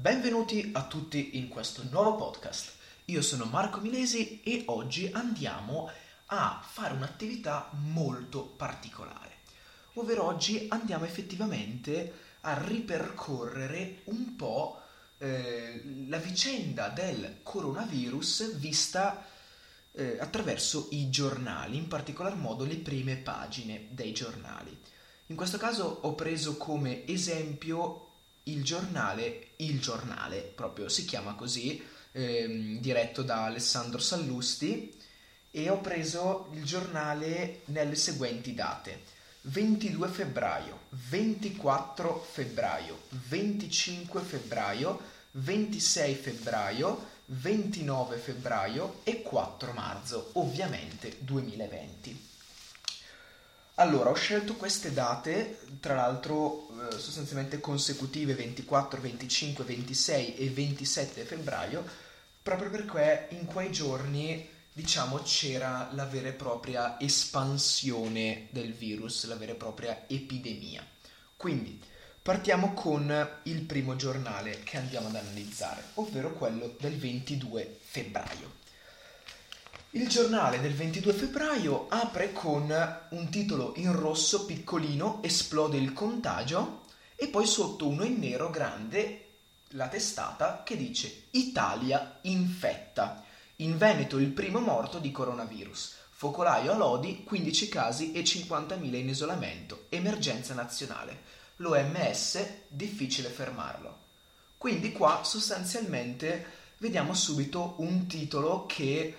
Benvenuti a tutti in questo nuovo podcast. Io sono Marco Milesi e oggi andiamo a fare un'attività molto particolare. Ovvero oggi andiamo effettivamente a ripercorrere un po' eh, la vicenda del coronavirus vista eh, attraverso i giornali, in particolar modo le prime pagine dei giornali. In questo caso ho preso come esempio il giornale Il Giornale, proprio si chiama così, ehm, diretto da Alessandro Sallusti e ho preso il giornale nelle seguenti date. 22 febbraio, 24 febbraio, 25 febbraio, 26 febbraio, 29 febbraio e 4 marzo, ovviamente 2020. Allora, ho scelto queste date, tra l'altro eh, sostanzialmente consecutive 24, 25, 26 e 27 febbraio, proprio perché in quei giorni, diciamo, c'era la vera e propria espansione del virus, la vera e propria epidemia. Quindi, partiamo con il primo giornale che andiamo ad analizzare, ovvero quello del 22 febbraio. Il giornale del 22 febbraio apre con un titolo in rosso piccolino, esplode il contagio, e poi sotto uno in nero grande la testata che dice Italia infetta. In Veneto il primo morto di coronavirus. Focolaio a Lodi, 15 casi e 50.000 in isolamento. Emergenza nazionale. L'OMS, difficile fermarlo. Quindi qua sostanzialmente vediamo subito un titolo che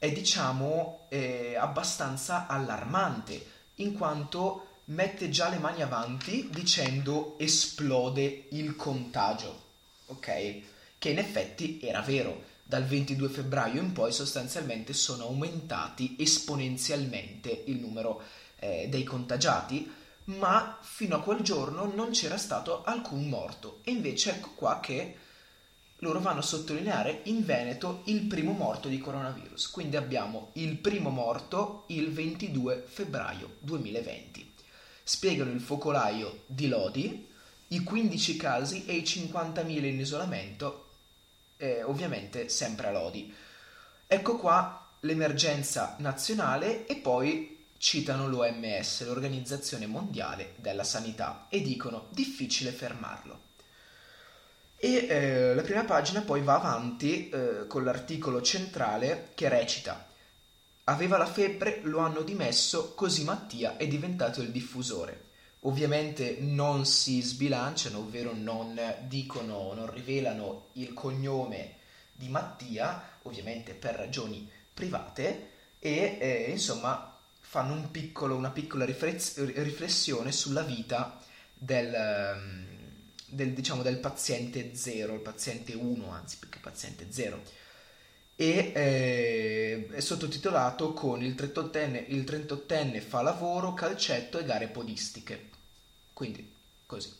è diciamo eh, abbastanza allarmante in quanto mette già le mani avanti dicendo esplode il contagio, ok? Che in effetti era vero. Dal 22 febbraio in poi sostanzialmente sono aumentati esponenzialmente il numero eh, dei contagiati, ma fino a quel giorno non c'era stato alcun morto. E invece ecco qua che loro vanno a sottolineare in Veneto il primo morto di coronavirus. Quindi abbiamo il primo morto il 22 febbraio 2020. Spiegano il focolaio di Lodi, i 15 casi e i 50.000 in isolamento, eh, ovviamente sempre a Lodi. Ecco qua l'emergenza nazionale e poi citano l'OMS, l'Organizzazione Mondiale della Sanità, e dicono difficile fermarlo. E eh, la prima pagina poi va avanti eh, con l'articolo centrale che recita Aveva la febbre, lo hanno dimesso, così Mattia è diventato il diffusore. Ovviamente non si sbilanciano, ovvero non dicono, non rivelano il cognome di Mattia, ovviamente per ragioni private, e eh, insomma fanno un piccolo, una piccola riflessione sulla vita del, ehm, del, diciamo, del paziente 0, il paziente 1, anzi più che paziente 0. E eh, è sottotitolato con il 38enne, il 38enne fa lavoro, calcetto e gare podistiche. Quindi, così.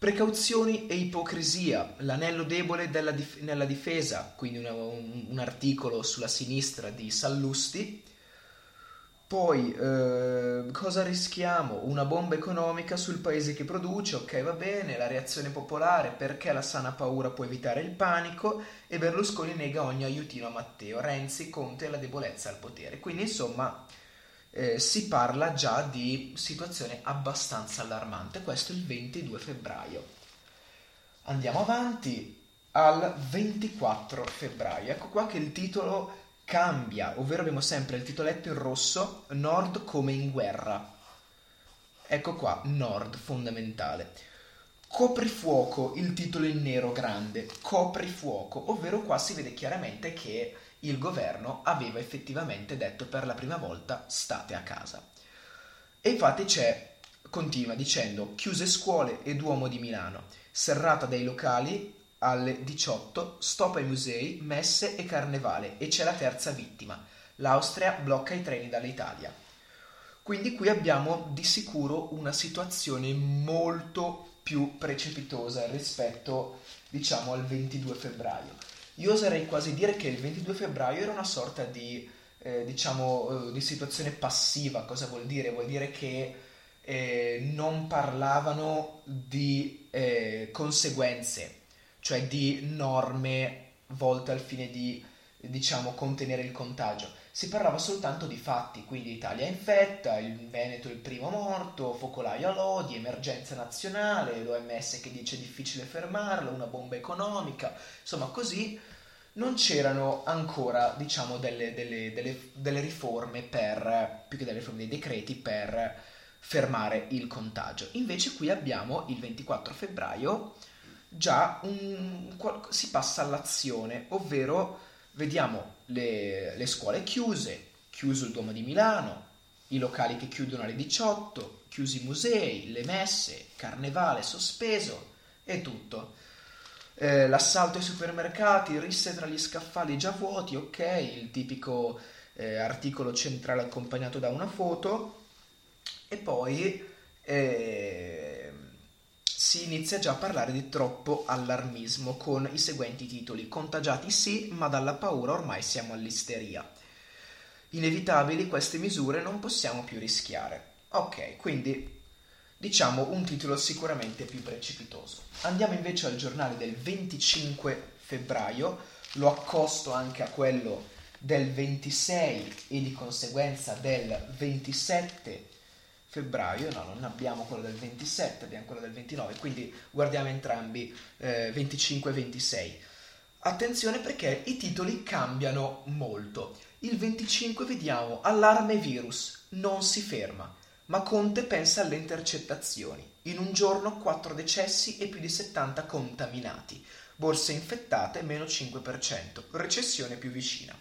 Precauzioni e ipocrisia, l'anello debole dif- nella difesa, quindi una, un, un, articolo sulla sinistra di Sallusti, poi eh, cosa rischiamo? Una bomba economica sul paese che produce, ok va bene, la reazione popolare perché la sana paura può evitare il panico e Berlusconi nega ogni aiutino a Matteo, Renzi, Conte e la debolezza al potere. Quindi insomma eh, si parla già di situazione abbastanza allarmante, questo il 22 febbraio. Andiamo avanti al 24 febbraio, ecco qua che il titolo cambia, ovvero abbiamo sempre il titoletto in rosso, Nord come in guerra. Ecco qua, Nord fondamentale. Coprifuoco, il titolo in nero grande, coprifuoco, ovvero qua si vede chiaramente che il governo aveva effettivamente detto per la prima volta state a casa. E infatti c'è, continua dicendo, chiuse scuole e Duomo di Milano, serrata dei locali alle 18 stop ai musei, messe e carnevale e c'è la terza vittima. L'Austria blocca i treni dall'Italia. Quindi qui abbiamo di sicuro una situazione molto più precipitosa rispetto, diciamo, al 22 febbraio. Io oserei quasi dire che il 22 febbraio era una sorta di, eh, diciamo, eh, di situazione passiva. Cosa vuol dire? Vuol dire che eh, non parlavano di eh, conseguenze cioè di norme volte al fine di, diciamo, contenere il contagio. Si parlava soltanto di fatti, quindi Italia infetta, il Veneto il primo morto, focolaio a Lodi, emergenza nazionale, l'OMS che dice difficile fermarlo, una bomba economica, insomma così non c'erano ancora, diciamo, delle, delle, delle, delle riforme per, più che delle riforme, dei decreti per fermare il contagio. Invece qui abbiamo il 24 febbraio già un, si passa all'azione, ovvero vediamo le, le scuole chiuse, chiuso il Duomo di Milano, i locali che chiudono alle 18, chiusi i musei, le messe, carnevale sospeso e tutto. Eh, l'assalto ai supermercati, risse tra gli scaffali già vuoti, ok, il tipico eh, articolo centrale accompagnato da una foto e poi eh, si inizia già a parlare di troppo allarmismo con i seguenti titoli. Contagiati sì, ma dalla paura ormai siamo all'isteria. Inevitabili queste misure non possiamo più rischiare. Ok, quindi diciamo un titolo sicuramente più precipitoso. Andiamo invece al giornale del 25 febbraio, lo accosto anche a quello del 26 e di conseguenza del 27 febbraio, no, non abbiamo quello del 27, abbiamo quello del 29, quindi guardiamo entrambi eh, 25 e 26. Attenzione perché i titoli cambiano molto. Il 25 vediamo allarme virus, non si ferma, ma Conte pensa alle intercettazioni. In un giorno 4 decessi e più di 70 contaminati. Borse infettate meno 5%, recessione più vicina.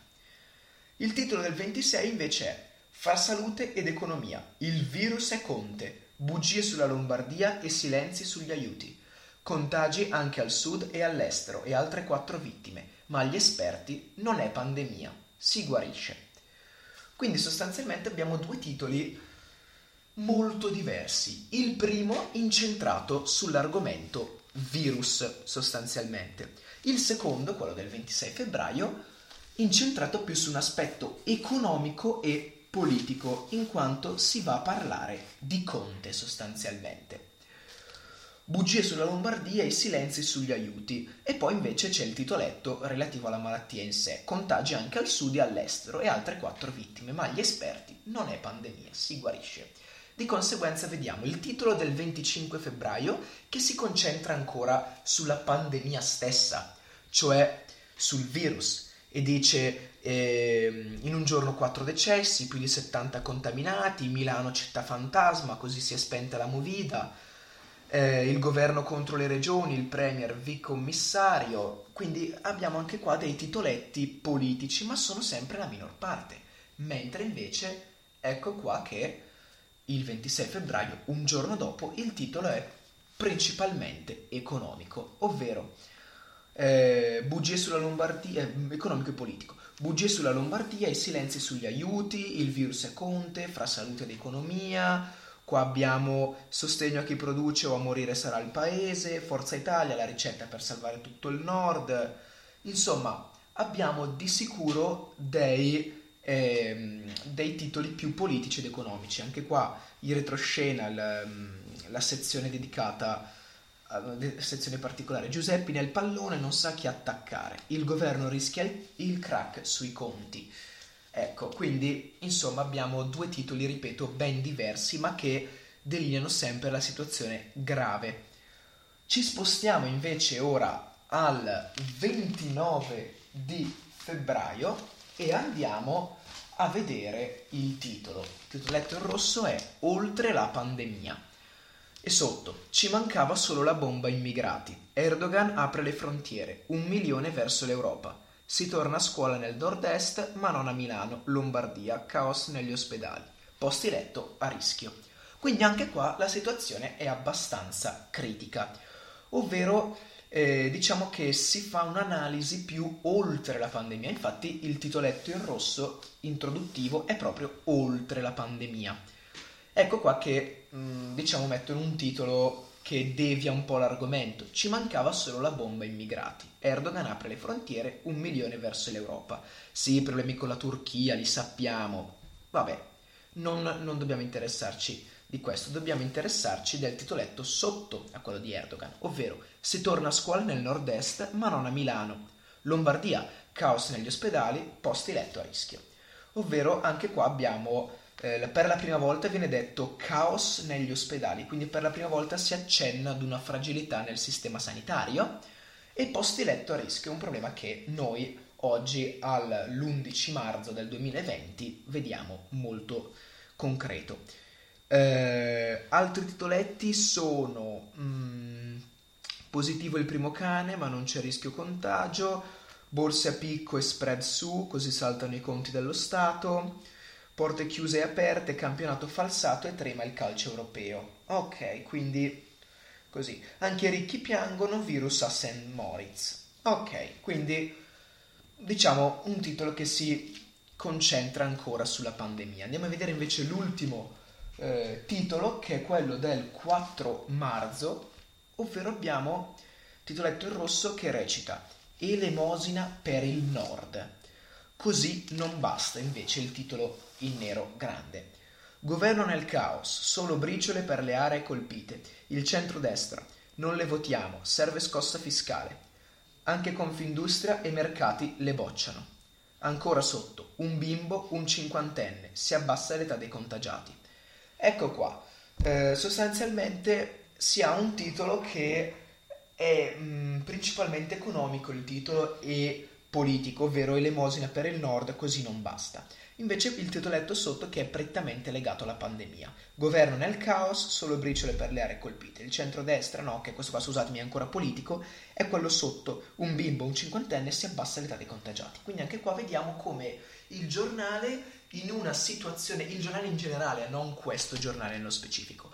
Il titolo del 26 invece è Fa salute ed economia. Il virus è Conte. Bugie sulla Lombardia e silenzi sugli aiuti. Contagi anche al sud e all'estero e altre quattro vittime, ma agli esperti non è pandemia. Si guarisce. Quindi sostanzialmente abbiamo due titoli molto diversi. Il primo incentrato sull'argomento virus sostanzialmente. Il secondo, quello del 26 febbraio, incentrato più su un aspetto economico e politico, in quanto si va a parlare di Conte sostanzialmente. Bugie sulla Lombardia e silenzi sugli aiuti. E poi invece c'è il titoletto relativo alla malattia in sé, contagi anche al sud e all'estero e altre quattro vittime, ma gli esperti non è pandemia, si guarisce. Di conseguenza vediamo il titolo del 25 febbraio che si concentra ancora sulla pandemia stessa, cioè sul virus, e dice eh, in un giorno 4 decessi, più di 70 contaminati, Milano città fantasma, così si è spenta la movida, eh, il governo contro le regioni, il premier vi commissario, quindi abbiamo anche qua dei titoletti politici, ma sono sempre la minor parte, mentre invece ecco qua che il 26 febbraio, un giorno dopo, il titolo è principalmente economico, ovvero eh, bugie sulla Lombardia, eh, economico e politico. Bugie sulla Lombardia, i silenzi sugli aiuti, il virus è Conte, fra salute ed economia, qua abbiamo sostegno a chi produce o a morire sarà il paese, Forza Italia, la ricetta per salvare tutto il nord. Insomma, abbiamo di sicuro dei, eh, dei titoli più politici ed economici. Anche qua in retroscena la, la sezione dedicata sezione particolare. Giuseppi nel pallone non sa chi attaccare. Il governo rischia il crack sui conti. Ecco, quindi insomma abbiamo due titoli, ripeto, ben diversi, ma che delineano sempre la situazione grave. Ci spostiamo invece ora al 29 di febbraio e andiamo a vedere il titolo. Il titoletto in rosso è Oltre la pandemia. E sotto, ci mancava solo la bomba immigrati. Erdogan apre le frontiere, un milione verso l'Europa. Si torna a scuola nel nord-est, ma non a Milano, Lombardia, caos negli ospedali. Posti letto a rischio. Quindi anche qua la situazione è abbastanza critica, ovvero eh, diciamo che si fa un'analisi più oltre la pandemia. Infatti il titoletto in rosso introduttivo è proprio oltre la pandemia. Ecco qua che mh, mm, diciamo mettono un titolo che devia un po' l'argomento. Ci mancava solo la bomba immigrati. Erdogan apre le frontiere, un milione verso l'Europa. Sì, problemi con la Turchia, li sappiamo. Vabbè, non, non dobbiamo interessarci di questo dobbiamo interessarci del titoletto sotto a quello di Erdogan, ovvero si torna a scuola nel nord-est ma non a Milano. Lombardia, caos negli ospedali, posti letto a rischio. Ovvero anche qua abbiamo eh, per la prima volta viene detto caos negli ospedali, quindi per la prima volta si accenna ad una fragilità nel sistema sanitario e posti letto a rischio, un problema che noi oggi all'11 marzo del 2020 vediamo molto concreto. Eh, altri titoletti sono mm, positivo il primo cane ma non c'è rischio contagio, borse a picco e spread su così saltano i conti dello Stato, porte chiuse e aperte, campionato falsato e trema il calcio europeo. Ok, quindi così. Anche i ricchi piangono, virus a St. Moritz. Ok, quindi diciamo un titolo che si concentra ancora sulla pandemia. Andiamo a vedere invece l'ultimo eh, titolo che è quello del 4 marzo, ovvero abbiamo titoletto in rosso che recita Elemosina per il Nord. Così non basta invece il titolo in nero grande. Governo nel caos, solo briciole per le aree colpite. Il centro-destra. Non le votiamo, serve scossa fiscale. Anche Confindustria e mercati le bocciano. Ancora sotto, un bimbo, un cinquantenne, si abbassa l'età dei contagiati. Ecco qua, eh, sostanzialmente si ha un titolo che è mh, mm, principalmente economico il titolo e politico, ovvero elemosina per il nord, così non basta. Invece il titoletto sotto che è prettamente legato alla pandemia. Governo nel caos, solo briciole per le aree colpite. Il centro-destra, no, che questo qua scusatemi è ancora politico, è quello sotto. Un bimbo, un cinquantenne si abbassa l'età dei contagiati. Quindi anche qua vediamo come il giornale in una situazione, il giornale in generale, non questo giornale nello specifico,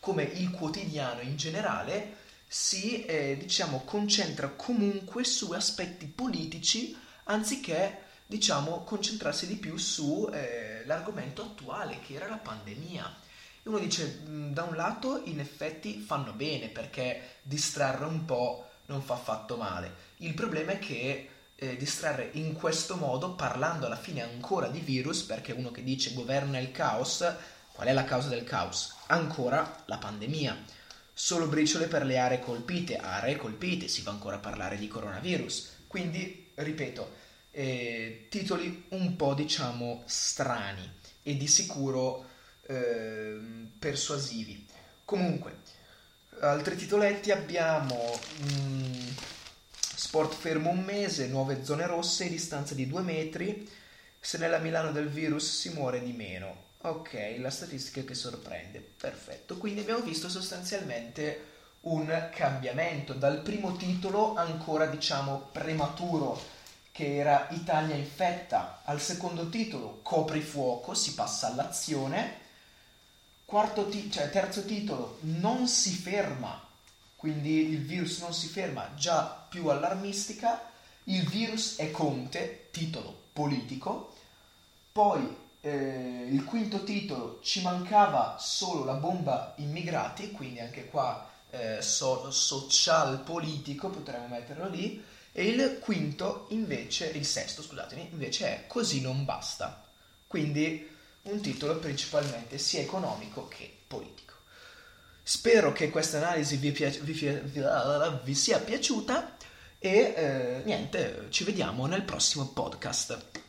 come il quotidiano in generale si eh, diciamo concentra comunque su aspetti politici anziché diciamo, concentrarsi di più sull'argomento eh, attuale che era la pandemia. E uno dice, da un lato in effetti fanno bene perché distrarre un po' non fa affatto male. Il problema è che eh, distrarre in questo modo, parlando alla fine ancora di virus, perché uno che dice governa il caos, qual è la causa del caos? Ancora la pandemia. Solo briciole per le aree colpite, aree colpite, si va ancora a parlare di coronavirus. Quindi, ripeto, eh, titoli un po' diciamo strani e di sicuro eh, persuasivi. Comunque, altri titoletti abbiamo mh, mm, Sport fermo un mese, nuove zone rosse, distanza di due metri, se nella Milano del virus si muore di meno. Ok, la statistica che sorprende. Perfetto, quindi abbiamo visto sostanzialmente un cambiamento dal primo titolo ancora diciamo prematuro che era Italia infetta, al secondo titolo Coprifuoco, si passa all'azione, ti- cioè, terzo titolo Non si ferma, quindi il virus non si ferma, già più allarmistica, il virus è Conte, titolo politico, poi eh, il quinto titolo ci mancava solo la bomba immigrati, quindi anche qua eh, so- social politico, potremmo metterlo lì, e il quinto invece, il sesto scusatemi, invece è Così non basta. Quindi un titolo principalmente sia economico che politico. Spero che questa analisi vi, pia- vi, vi sia piaciuta e eh, niente, ci vediamo nel prossimo podcast.